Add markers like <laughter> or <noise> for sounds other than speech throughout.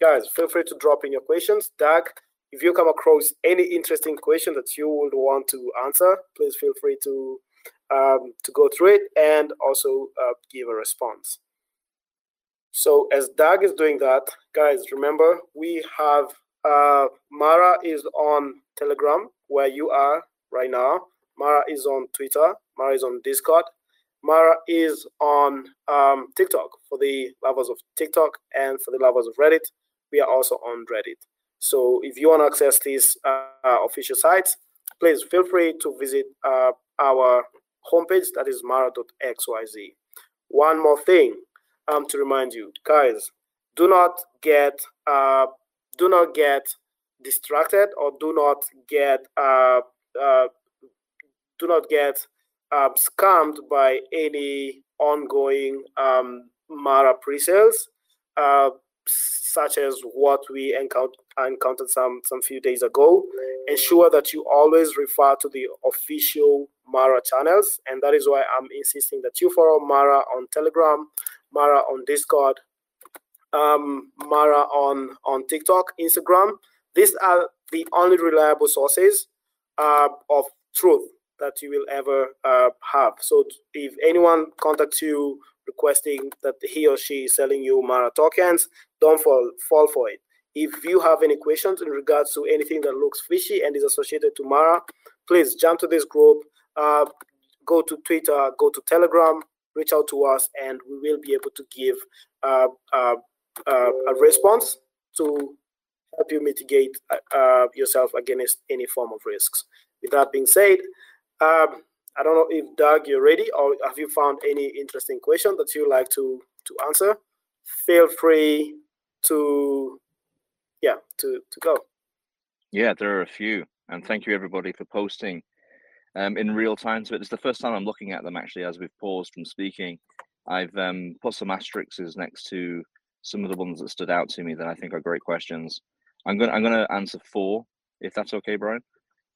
guys, feel free to drop in your questions. Doug, if you come across any interesting question that you would want to answer, please feel free to um, to go through it and also uh, give a response. So as Doug is doing that, guys, remember we have uh, Mara is on Telegram where you are right now. Mara is on Twitter. Mara is on Discord. Mara is on um, TikTok for the lovers of TikTok and for the lovers of Reddit. We are also on Reddit. So if you want to access these uh, official sites, please feel free to visit uh, our homepage that is mara.xyz. One more thing um, to remind you, guys, do not get uh, do not get distracted or do not get uh, uh, do not get um, scammed by any ongoing um, Mara pre-sales, uh, such as what we encountered, some some few days ago. Ensure that you always refer to the official Mara channels, and that is why I'm insisting that you follow Mara on Telegram, Mara on Discord, um, Mara on on TikTok, Instagram. These are the only reliable sources uh, of truth that you will ever uh, have. So if anyone contacts you requesting that he or she is selling you Mara tokens, don't fall fall for it. If you have any questions in regards to anything that looks fishy and is associated to Mara, please jump to this group. Uh, go to Twitter, go to Telegram, reach out to us, and we will be able to give uh, uh, uh a response to help you mitigate uh, yourself against any form of risks. With that being said, um, I don't know if Doug, you're ready, or have you found any interesting question that you like to to answer? Feel free to, yeah, to to go. Yeah, there are a few, and thank you everybody for posting um, in real time. So it's the first time I'm looking at them actually as we've paused from speaking. I've um, put some asterisks next to some of the ones that stood out to me that I think are great questions. I'm gonna I'm gonna answer four if that's okay, Brian.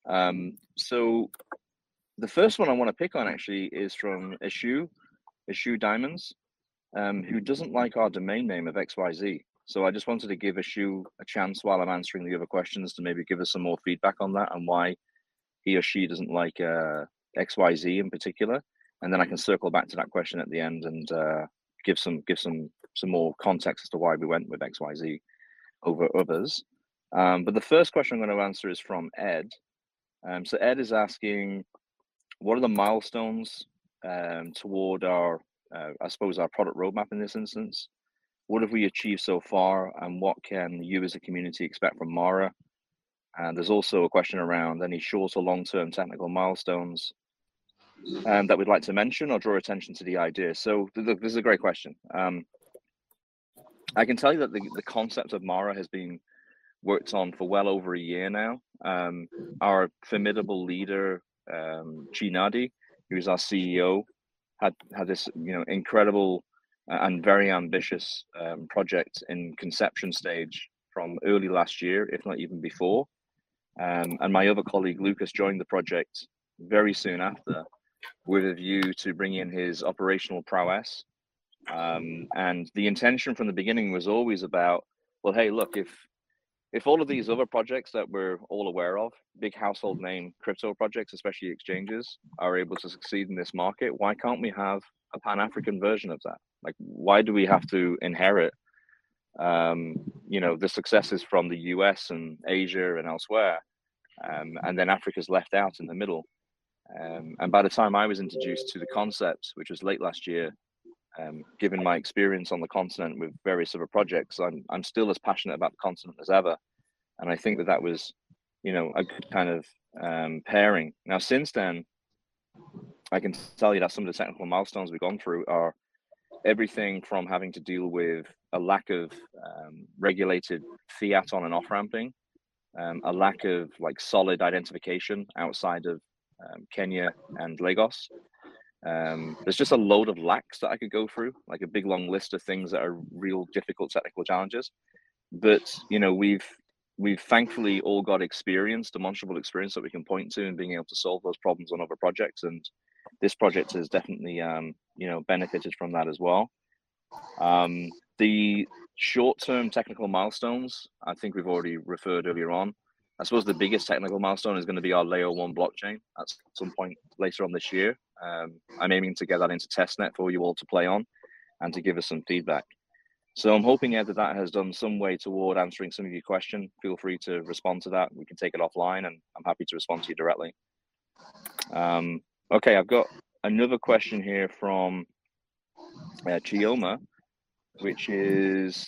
Um, so the first one I want to pick on actually is from Ishu, Ishu Diamonds, um, who doesn't like our domain name of XYZ. So I just wanted to give Ishu a chance while I'm answering the other questions to maybe give us some more feedback on that and why he or she doesn't like uh, XYZ in particular. And then I can circle back to that question at the end and uh, give some give some some more context as to why we went with XYZ over others. Um, but the first question I'm going to answer is from Ed. Um, so Ed is asking, what are the milestones um, toward our, uh, I suppose, our product roadmap in this instance? What have we achieved so far, and what can you as a community expect from Mara? And there's also a question around any short or long-term technical milestones um, that we'd like to mention or draw attention to the idea. So th- this is a great question. Um, I can tell you that the, the concept of Mara has been worked on for well over a year now. Um, our formidable leader, um, Chi Nnadi, who's our CEO, had had this you know incredible and very ambitious um, project in conception stage from early last year, if not even before. Um, and my other colleague Lucas joined the project very soon after, with a view to bring in his operational prowess. Um, and the intention from the beginning was always about, well, hey, look, if if all of these other projects that we're all aware of, big household name crypto projects, especially exchanges, are able to succeed in this market, why can't we have a Pan African version of that? Like, why do we have to inherit, um, you know, the successes from the US and Asia and elsewhere, um, and then Africa's left out in the middle? Um, and by the time I was introduced to the concept, which was late last year, um, given my experience on the continent with various other projects, I'm I'm still as passionate about the continent as ever, and I think that that was, you know, a good kind of um, pairing. Now, since then, I can tell you that some of the technical milestones we've gone through are everything from having to deal with a lack of um, regulated fiat on and off ramping, um, a lack of like solid identification outside of um, Kenya and Lagos, um, there's just a load of lacks that I could go through, like a big long list of things that are real difficult technical challenges. But you know, we've we've thankfully all got experience, demonstrable experience that we can point to, and being able to solve those problems on other projects. And this project has definitely, um, you know, benefited from that as well. Um, the short-term technical milestones, I think we've already referred earlier on. I suppose the biggest technical milestone is going to be our layer one blockchain at some point later on this year. Um, I'm aiming to get that into testnet for you all to play on and to give us some feedback. So I'm hoping that that has done some way toward answering some of your question. Feel free to respond to that. We can take it offline, and I'm happy to respond to you directly. Um, okay, I've got another question here from uh, Chioma, which is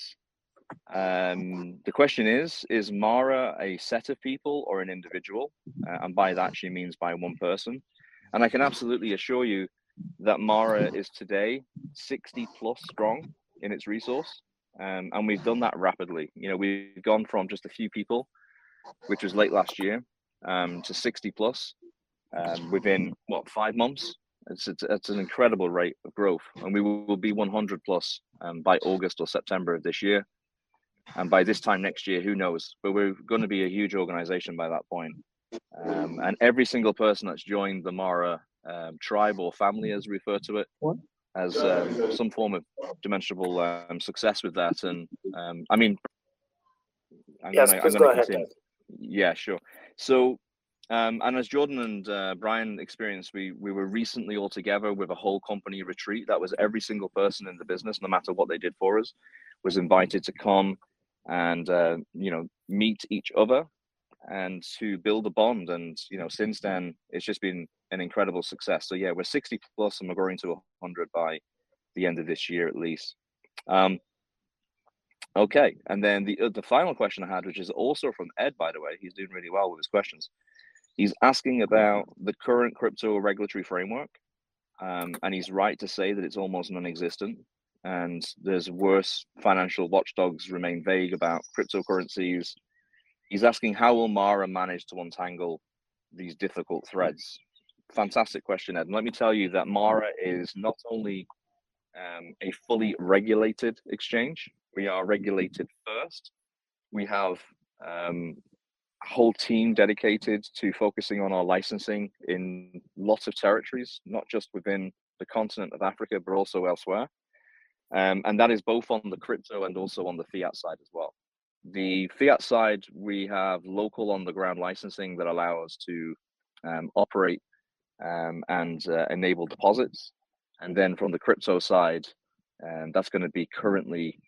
um, the question is Is Mara a set of people or an individual? Uh, and by that, she means by one person. And I can absolutely assure you that Mara is today 60 plus strong in its resource. Um, and we've done that rapidly. You know, we've gone from just a few people, which was late last year, um, to 60 plus um, within what five months. It's, it's, it's an incredible rate of growth, and we will be 100 plus um, by August or September of this year. And by this time next year, who knows? But we're going to be a huge organization by that point. Um, and every single person that's joined the Mara um, tribe or family, as we refer to it, has um, some form of demonstrable um, success with that. And um, I mean, I'm yes, gonna, please I'm go ahead. Yeah, sure. So, um, and as Jordan and uh, Brian experienced, we we were recently all together with a whole company retreat. That was every single person in the business, no matter what they did for us, was invited to come and uh, you know meet each other and to build a bond. And you know, since then, it's just been an incredible success. So yeah, we're 60 plus, and we're going to 100 by the end of this year at least. Um, okay, and then the uh, the final question I had, which is also from Ed, by the way, he's doing really well with his questions. He's asking about the current crypto regulatory framework, um, and he's right to say that it's almost non-existent. And there's worse financial watchdogs remain vague about cryptocurrencies. He's asking how will Mara manage to untangle these difficult threads? fantastic question, Ed. And let me tell you that Mara is not only um, a fully regulated exchange, we are regulated first. We have um, whole team dedicated to focusing on our licensing in lots of territories, not just within the continent of Africa, but also elsewhere. Um, and that is both on the crypto and also on the fiat side as well. The fiat side, we have local on the ground licensing that allow us to um, operate um, and uh, enable deposits. And then from the crypto side, um, that's going to be currently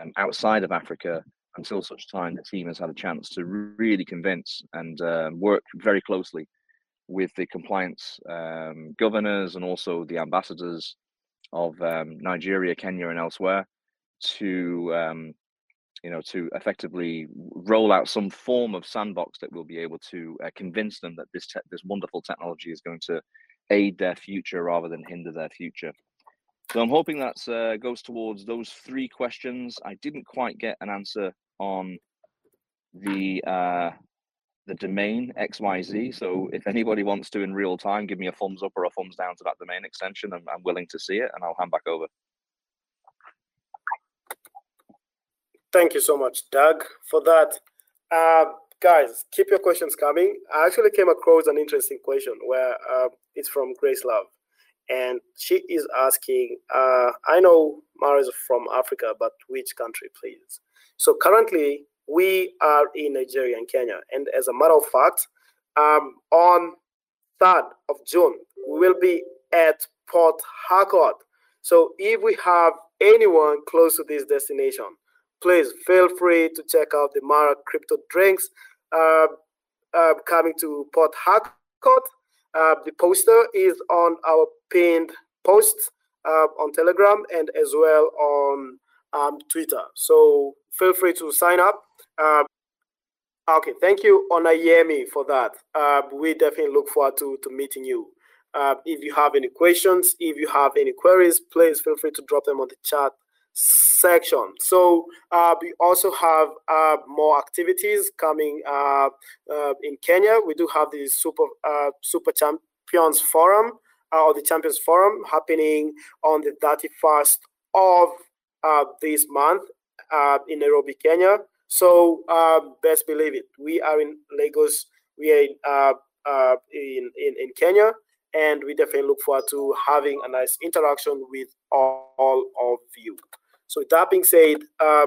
um, outside of Africa until such time the team has had a chance to really convince and uh, work very closely with the compliance um, governors and also the ambassadors of um, Nigeria, Kenya, and elsewhere to um, you know, to effectively roll out some form of sandbox that will be able to uh, convince them that this te- this wonderful technology is going to aid their future rather than hinder their future. So I'm hoping that uh, goes towards those three questions. I didn't quite get an answer on the uh, the domain XYZ. So if anybody wants to in real time, give me a thumbs up or a thumbs down to that domain extension. I'm, I'm willing to see it, and I'll hand back over. Thank you so much, Doug, for that. Uh, guys, keep your questions coming. I actually came across an interesting question where uh, it's from Grace Love. And she is asking, uh, I know Mara is from Africa, but which country, please? So currently, we are in Nigeria and Kenya. And as a matter of fact, um, on 3rd of June, we will be at Port Harcourt. So if we have anyone close to this destination, please feel free to check out the Mara Crypto Drinks uh, uh, coming to Port Harcourt. Uh, the poster is on our pinned post uh, on Telegram and as well on um, Twitter. So feel free to sign up. Um, okay, thank you, Onayemi, for that. Uh, we definitely look forward to, to meeting you. Uh, if you have any questions, if you have any queries, please feel free to drop them on the chat section. So uh, we also have uh, more activities coming uh, uh in Kenya. We do have the Super uh, Super Champions Forum uh, or the Champions Forum happening on the 31st of this month in Nairobi, Kenya. So best believe it, we are in Lagos. We are in, in in Kenya and we definitely look forward to having a nice interaction with all, all of you. So that being said, uh,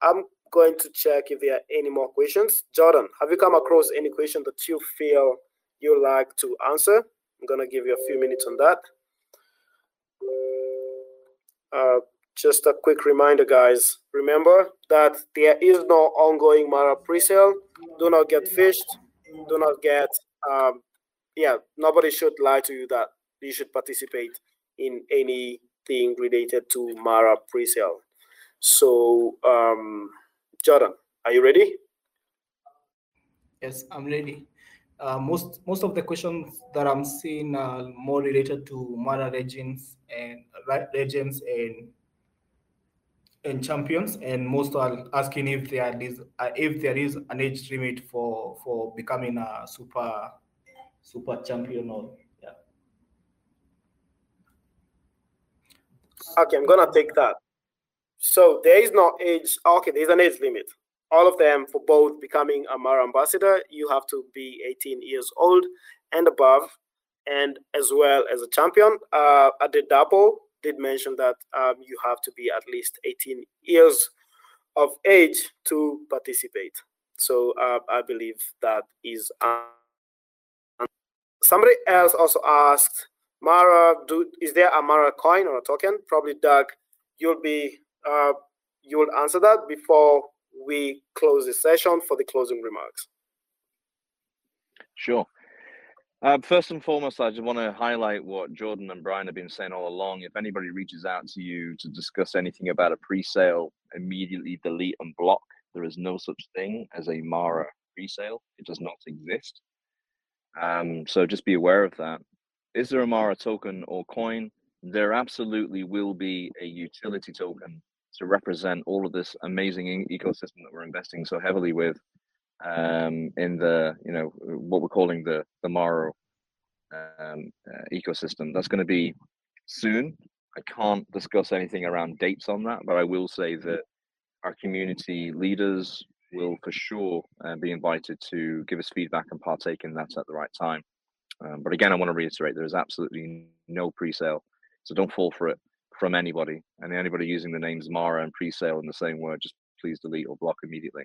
I'm going to check if there are any more questions. Jordan, have you come across any question that you feel you like to answer? I'm going to give you a few minutes on that. Uh, just a quick reminder, guys. Remember that there is no ongoing Mara pre-sale. Do not get phished. Do not get, um, yeah, nobody should lie to you that you should participate in anything related to Mara pre-sale. So, um, Jordan, are you ready? Yes, I'm ready. Uh, most most of the questions that I'm seeing are more related to Mara regions and regions and and champions, and most are asking if there is uh, if there is an age limit for for becoming a super super champion or Okay, I'm gonna take that. So there is no age. Okay, there's an age limit. All of them for both becoming a Mara ambassador, you have to be 18 years old and above, and as well as a champion. Uh, at the double, did mention that um, you have to be at least 18 years of age to participate. So uh, I believe that is. Uh, somebody else also asked, Mara, do, is there a Mara coin or a token? Probably Doug, you'll be uh, you will answer that before we close the session for the closing remarks. Sure. Uh, first and foremost, I just want to highlight what Jordan and Brian have been saying all along. If anybody reaches out to you to discuss anything about a pre-sale, immediately delete and block. There is no such thing as a Mara pre-sale. It does not exist. Um, so just be aware of that. Is there a Mara token or coin? There absolutely will be a utility token to represent all of this amazing ecosystem that we're investing so heavily with um, in the you know what we're calling the the Mara um, uh, ecosystem. That's going to be soon. I can't discuss anything around dates on that, but I will say that our community leaders will for sure uh, be invited to give us feedback and partake in that at the right time. Um, but again, I want to reiterate there is absolutely no pre-sale, so don't fall for it from anybody. And anybody using the names Mara and pre-sale in the same word, just please delete or block immediately.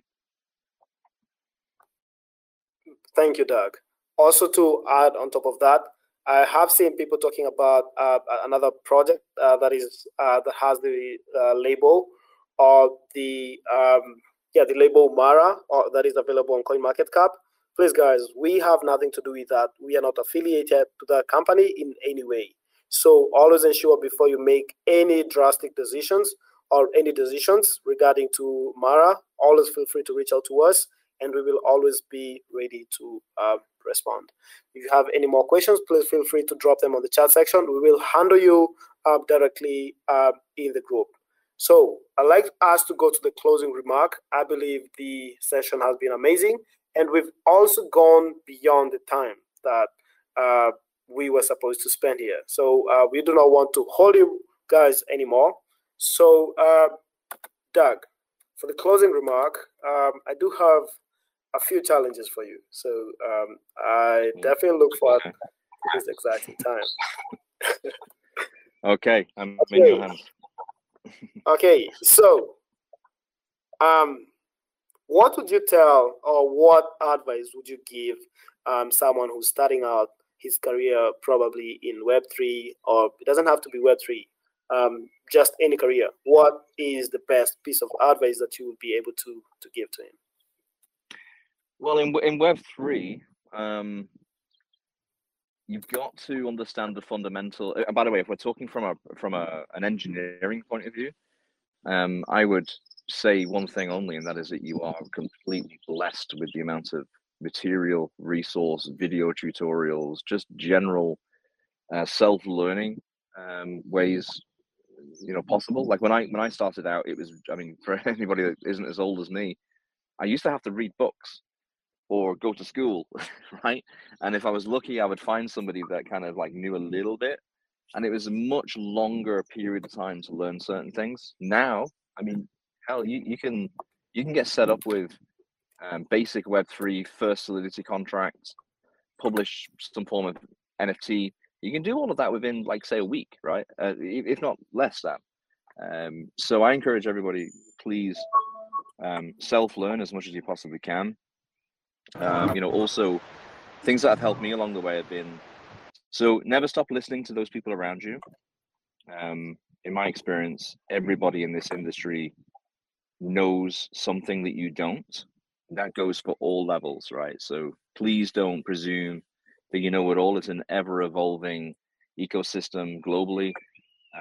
Thank you, Doug. Also, to add on top of that, I have seen people talking about uh, another project uh, that is uh, that has the uh, label or the um, yeah the label Mara or that is available on CoinMarketCap. Please, guys, we have nothing to do with that. We are not affiliated to that company in any way. So always ensure before you make any drastic decisions or any decisions regarding to Mara, always feel free to reach out to us and we will always be ready to uh, respond. If you have any more questions, please feel free to drop them on the chat section. We will handle you uh, directly uh, in the group. So I'd like us to go to the closing remark. I believe the session has been amazing, and we've also gone beyond the time that uh, we were supposed to spend here. So uh, we do not want to hold you guys anymore. So, uh, Doug, for the closing remark, um, I do have a few challenges for you. So um, I mm. definitely look forward to <laughs> this exciting time. okay, I'm okay. in your hands. <laughs> okay, so um, what would you tell or what advice would you give um, someone who's starting out his career probably in Web3 or it doesn't have to be Web3, um, just any career? What is the best piece of advice that you would be able to, to give to him? Well, in in Web three, um, you've got to understand the fundamental. Uh, by the way, if we're talking from a from a an engineering point of view, um, I would say one thing only, and that is that you are completely blessed with the amount of material, resource, video tutorials, just general uh, self learning um, ways you know possible. Like when I when I started out, it was I mean <laughs> for anybody that isn't as old as me, I used to have to read books or go to school, <laughs> right? And if I was lucky, I would find somebody that kind of like knew a little bit. And it was a much longer period of time to learn certain things. Now, I mean, hell, you, you can you can get set up with um, basic Web three first solidity contracts, publish some form of NFT. You can do all of that within, like, say, a week, right? Uh, if not less than. Um, so I encourage everybody, please um, self learn as much as you possibly can. Um, you know, also things that have helped me along the way have been so never stop listening to those people around you. Um, in my experience, everybody in this industry knows something that you don't. That goes for all levels, right? So please don't presume that you know it all. It's an ever evolving ecosystem globally.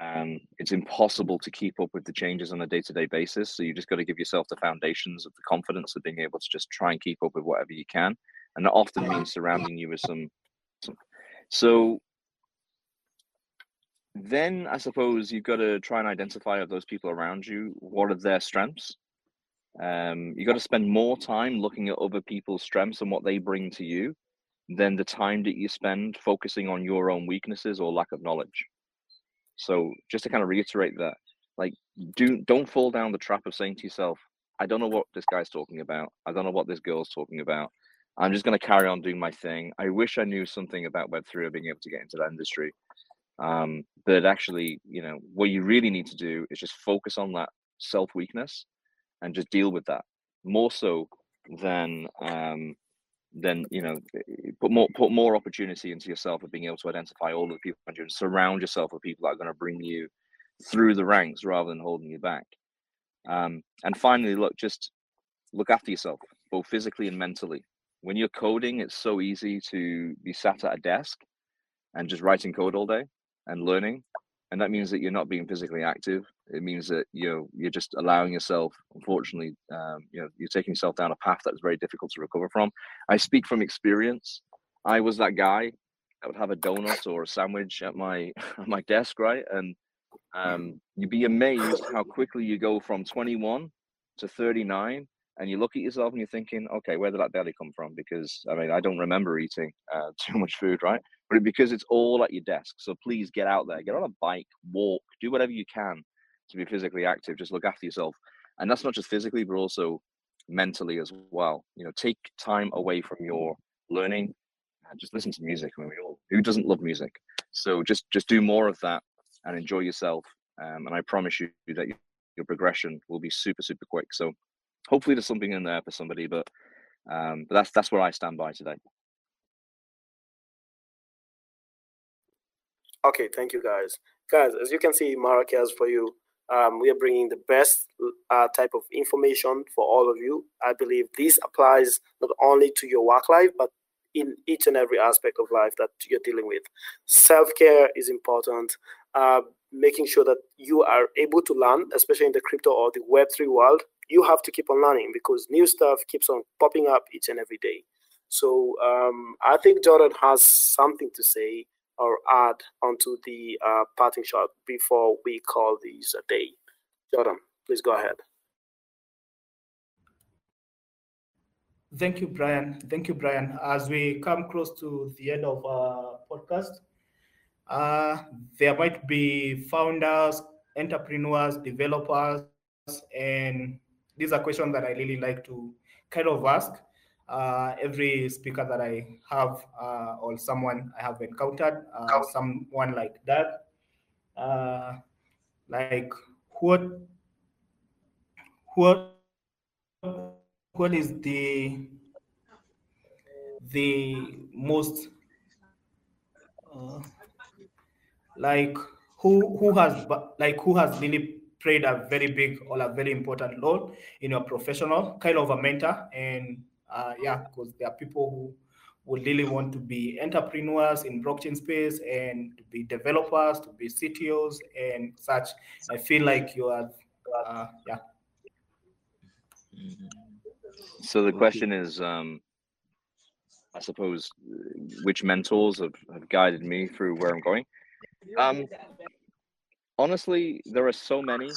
Um, it's impossible to keep up with the changes on a day to day basis. So you just got to give yourself the foundations of the confidence of being able to just try and keep up with whatever you can. And that often means surrounding you with some. some so then I suppose you've got to try and identify of those people around you what are their strengths. Um, you got to spend more time looking at other people's strengths and what they bring to you than the time that you spend focusing on your own weaknesses or lack of knowledge. So just to kind of reiterate that, like do don't fall down the trap of saying to yourself, I don't know what this guy's talking about. I don't know what this girl's talking about. I'm just going to carry on doing my thing. I wish I knew something about Web3 or being able to get into that industry. Um, but actually, you know, what you really need to do is just focus on that self weakness and just deal with that more so than um, then you know put more put more opportunity into yourself of being able to identify all of the people around you and surround yourself with people that are going to bring you through the ranks rather than holding you back. Um, and finally look just look after yourself both physically and mentally. When you're coding it's so easy to be sat at a desk and just writing code all day and learning and that means that you're not being physically active. It means that you know you're just allowing yourself unfortunately um, you know you're taking yourself down a path that's very difficult to recover from. I speak from experience. I was that guy that would have a donut or a sandwich at my at <laughs> my desk right? And um, you'd be amazed how quickly you go from 21 to 39 and you look at yourself and you're thinking okay where did that belly come from? Because i mean i don't remember eating uh, <laughs> too much food right? But because it's all at your desk so please get out there get on a bike walk do whatever you can to be physically active just look after yourself. And that's not just physically but also mentally as well. You know take time away from your learning and just listen to music. I mean, we all who doesn't love music? So just just do more of that and enjoy yourself um, and i promise you that your, your progression will be super super quick. So hopefully there's something in there for somebody but um, but that's that's where i stand by today okay thank you guys guys as you can see marrakesh for you um, we are bringing the best uh, type of information for all of you. I believe this applies not only to your work life, but in each and every aspect of life that you're dealing with. Self care is important. Uh, making sure that you are able to learn, especially in the crypto or the Web3 world, you have to keep on learning because new stuff keeps on popping up each and every day. So um, I think Jordan has something to say or add onto the uh, parting shot before we call these a day? Jordan, please go ahead. Thank you, Brian. Thank you, Brian. As we come close to the end of our podcast, uh, there might be founders, entrepreneurs, developers, and these are questions that I really like to kind of ask uh, every speaker that I have uh, or someone I have encountered, uh, someone like that, uh, like what, what, what is the the most uh, like who who has like who has really played a very big or a very important role in your professional kind of a mentor and uh, yeah, because there are people who would really want to be entrepreneurs in blockchain space and to be developers, to be CTOs and such. I feel like you are, uh, yeah. So the question is, um, I suppose, which mentors have, have guided me through where I'm going? Um, honestly, there are so many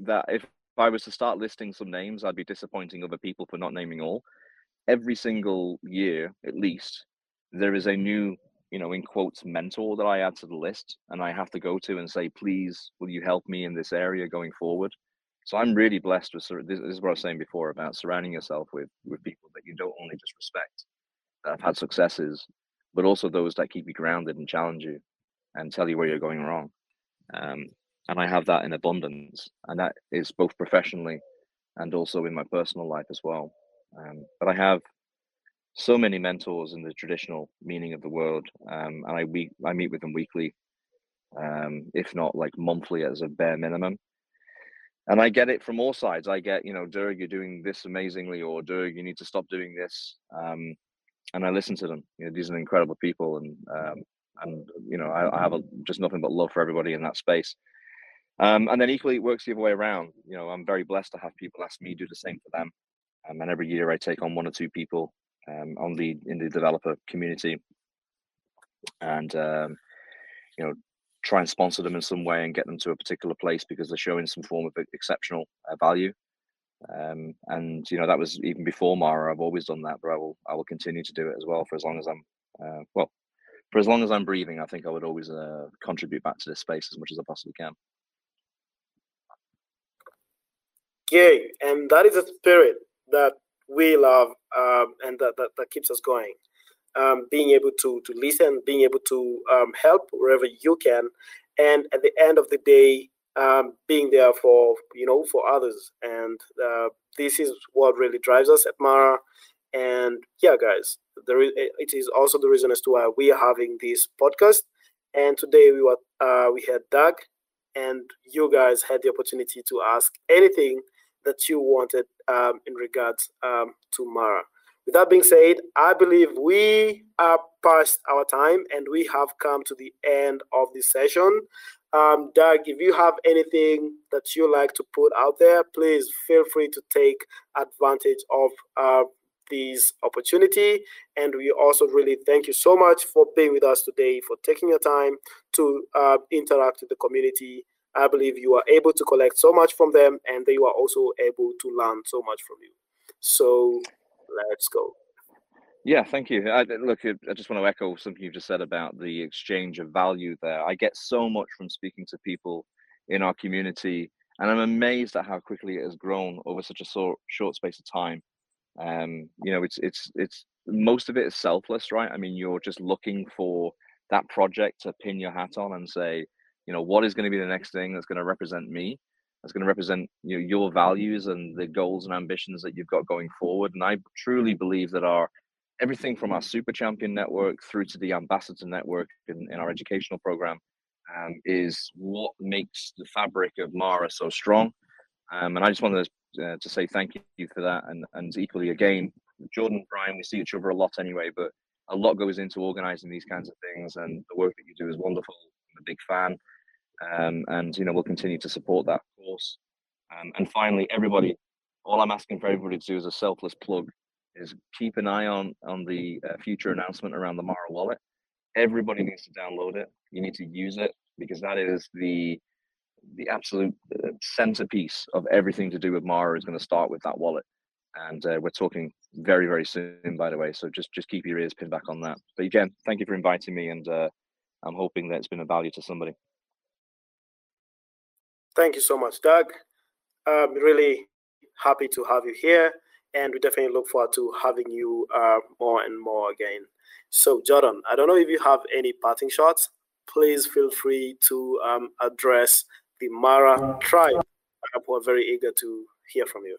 that if I was to start listing some names, I'd be disappointing other people for not naming all. Every single year, at least, there is a new, you know, in quotes, mentor that I add to the list, and I have to go to and say, please, will you help me in this area going forward? So I'm really blessed with this. Is what I was saying before about surrounding yourself with with people that you don't only just respect, that have had successes, but also those that keep you grounded and challenge you, and tell you where you're going wrong. Um, and I have that in abundance, and that is both professionally and also in my personal life as well. Um, but I have so many mentors in the traditional meaning of the word, um, and I we I meet with them weekly, um, if not like monthly as a bare minimum. And I get it from all sides. I get, you know, Dearg, you're doing this amazingly, or Dearg, you need to stop doing this. Um, and I listen to them. You know, these are incredible people, and um, and you know, I, I have a, just nothing but love for everybody in that space. Um, and then equally, it works the other way around. You know, I'm very blessed to have people ask me do the same for them. Um, and every year, I take on one or two people um, on the in the developer community, and um, you know, try and sponsor them in some way and get them to a particular place because they're showing some form of exceptional uh, value. Um, and you know, that was even before Mara. I've always done that, but I will I will continue to do it as well for as long as I'm uh, well for as long as I'm breathing. I think I would always uh, contribute back to this space as much as I possibly can. Yay! And that is a spirit that we love um, and that, that, that, keeps us going. Um, being able to, to listen, being able to um, help wherever you can. And at the end of the day, um, being there for, you know, for others. And uh, this is what really drives us at Mara. And yeah, guys, there is, it is also the reason as to why we are having this podcast. And today we were uh, we had Doug, and you guys had the opportunity to ask anything that you wanted um, in regards um, to Mara. With that being said, I believe we are past our time and we have come to the end of this session. Um, Doug, if you have anything that you like to put out there, please feel free to take advantage of uh, this opportunity. And we also really thank you so much for being with us today, for taking your time to uh, interact with the community I believe you are able to collect so much from them and they are also able to learn so much from you. So let's go. Yeah, thank you. I, look, I just want to echo something you've just said about the exchange of value there. I get so much from speaking to people in our community, and I'm amazed at how quickly it has grown over such a short, short space of time. Um, you know, it's it's it's most of it is selfless, right? I mean, you're just looking for that project to pin your hat on and say, you know what is going to be the next thing that's going to represent me that's going to represent you know, your values and the goals and ambitions that you've got going forward and i truly believe that our everything from our super champion network through to the ambassador network in, in our educational program um, is what makes the fabric of mara so strong um, and i just wanted to, uh, to say thank you for that and, and equally again jordan brian we see each other a lot anyway but a lot goes into organizing these kinds of things and the work that you do is wonderful i'm a big fan um, and you know we'll continue to support that course. Um, and finally, everybody, all I'm asking for everybody to do is a selfless plug is keep an eye on on the uh, future announcement around the Mara wallet. Everybody needs to download it. You need to use it because that is the the absolute uh, centerpiece of everything to do with Mara is going to start with that wallet. And uh, we're talking very, very soon, by the way. So just just keep your ears pinned back on that. But again, thank you for inviting me, and uh, I'm hoping that it's been of value to somebody. Thank you so much, Doug. I'm really happy to have you here, and we definitely look forward to having you uh, more and more again. So, Jordan, I don't know if you have any parting shots. Please feel free to um, address the Mara tribe. We're very eager to hear from you.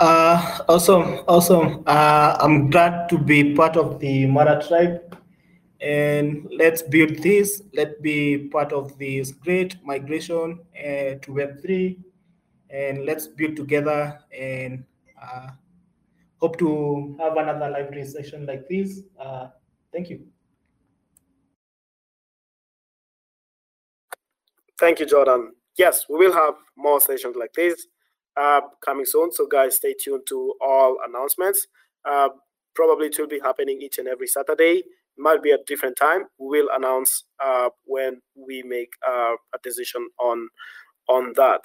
Uh, awesome, awesome. Uh, I'm glad to be part of the Mara tribe and let's build this. Let's be part of this great migration uh, to Web3, and let's build together and uh, hope to have another library session like this. Uh, thank you. Thank you, Jordan. Yes, we will have more sessions like this uh, coming soon. So, guys, stay tuned to all announcements. Uh, probably it will be happening each and every Saturday It might be a different time. We will announce uh, when we make uh, a decision on on that.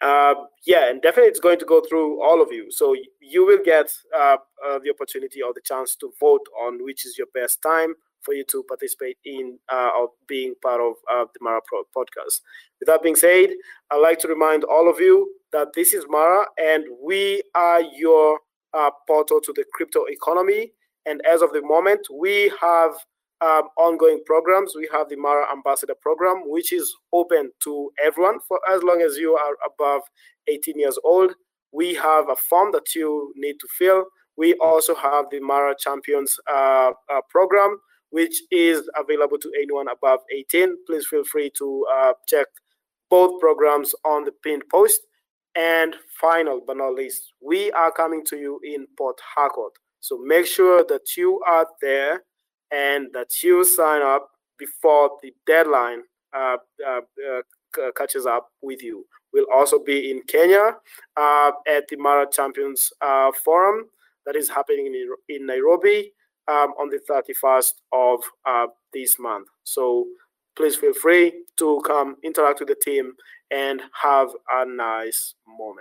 Uh, yeah, and definitely it's going to go through all of you. So you will get uh, the opportunity or the chance to vote on which is your best time for you to participate in uh, or being part of the Mara Pro podcast. With that being said, I'd like to remind all of you that this is Mara and we are your portal to the crypto economy. And as of the moment, we have um, ongoing programs. We have the Mara Ambassador Program, which is open to everyone for as long as you are above 18 years old. We have a form that you need to fill. We also have the Mara Champions uh, uh, program, which is available to anyone above 18. Please feel free to uh, check both programs on the pinned post. And final but not least, we are coming to you in Port Harcourt. So make sure that you are there and that you sign up before the deadline uh, uh, uh, catches up with you. We'll also be in Kenya uh, at the Mara Champions uh, Forum that is happening in, in Nairobi um, on the 31st of uh, this month. So please feel free to come interact with the team and have a nice moment.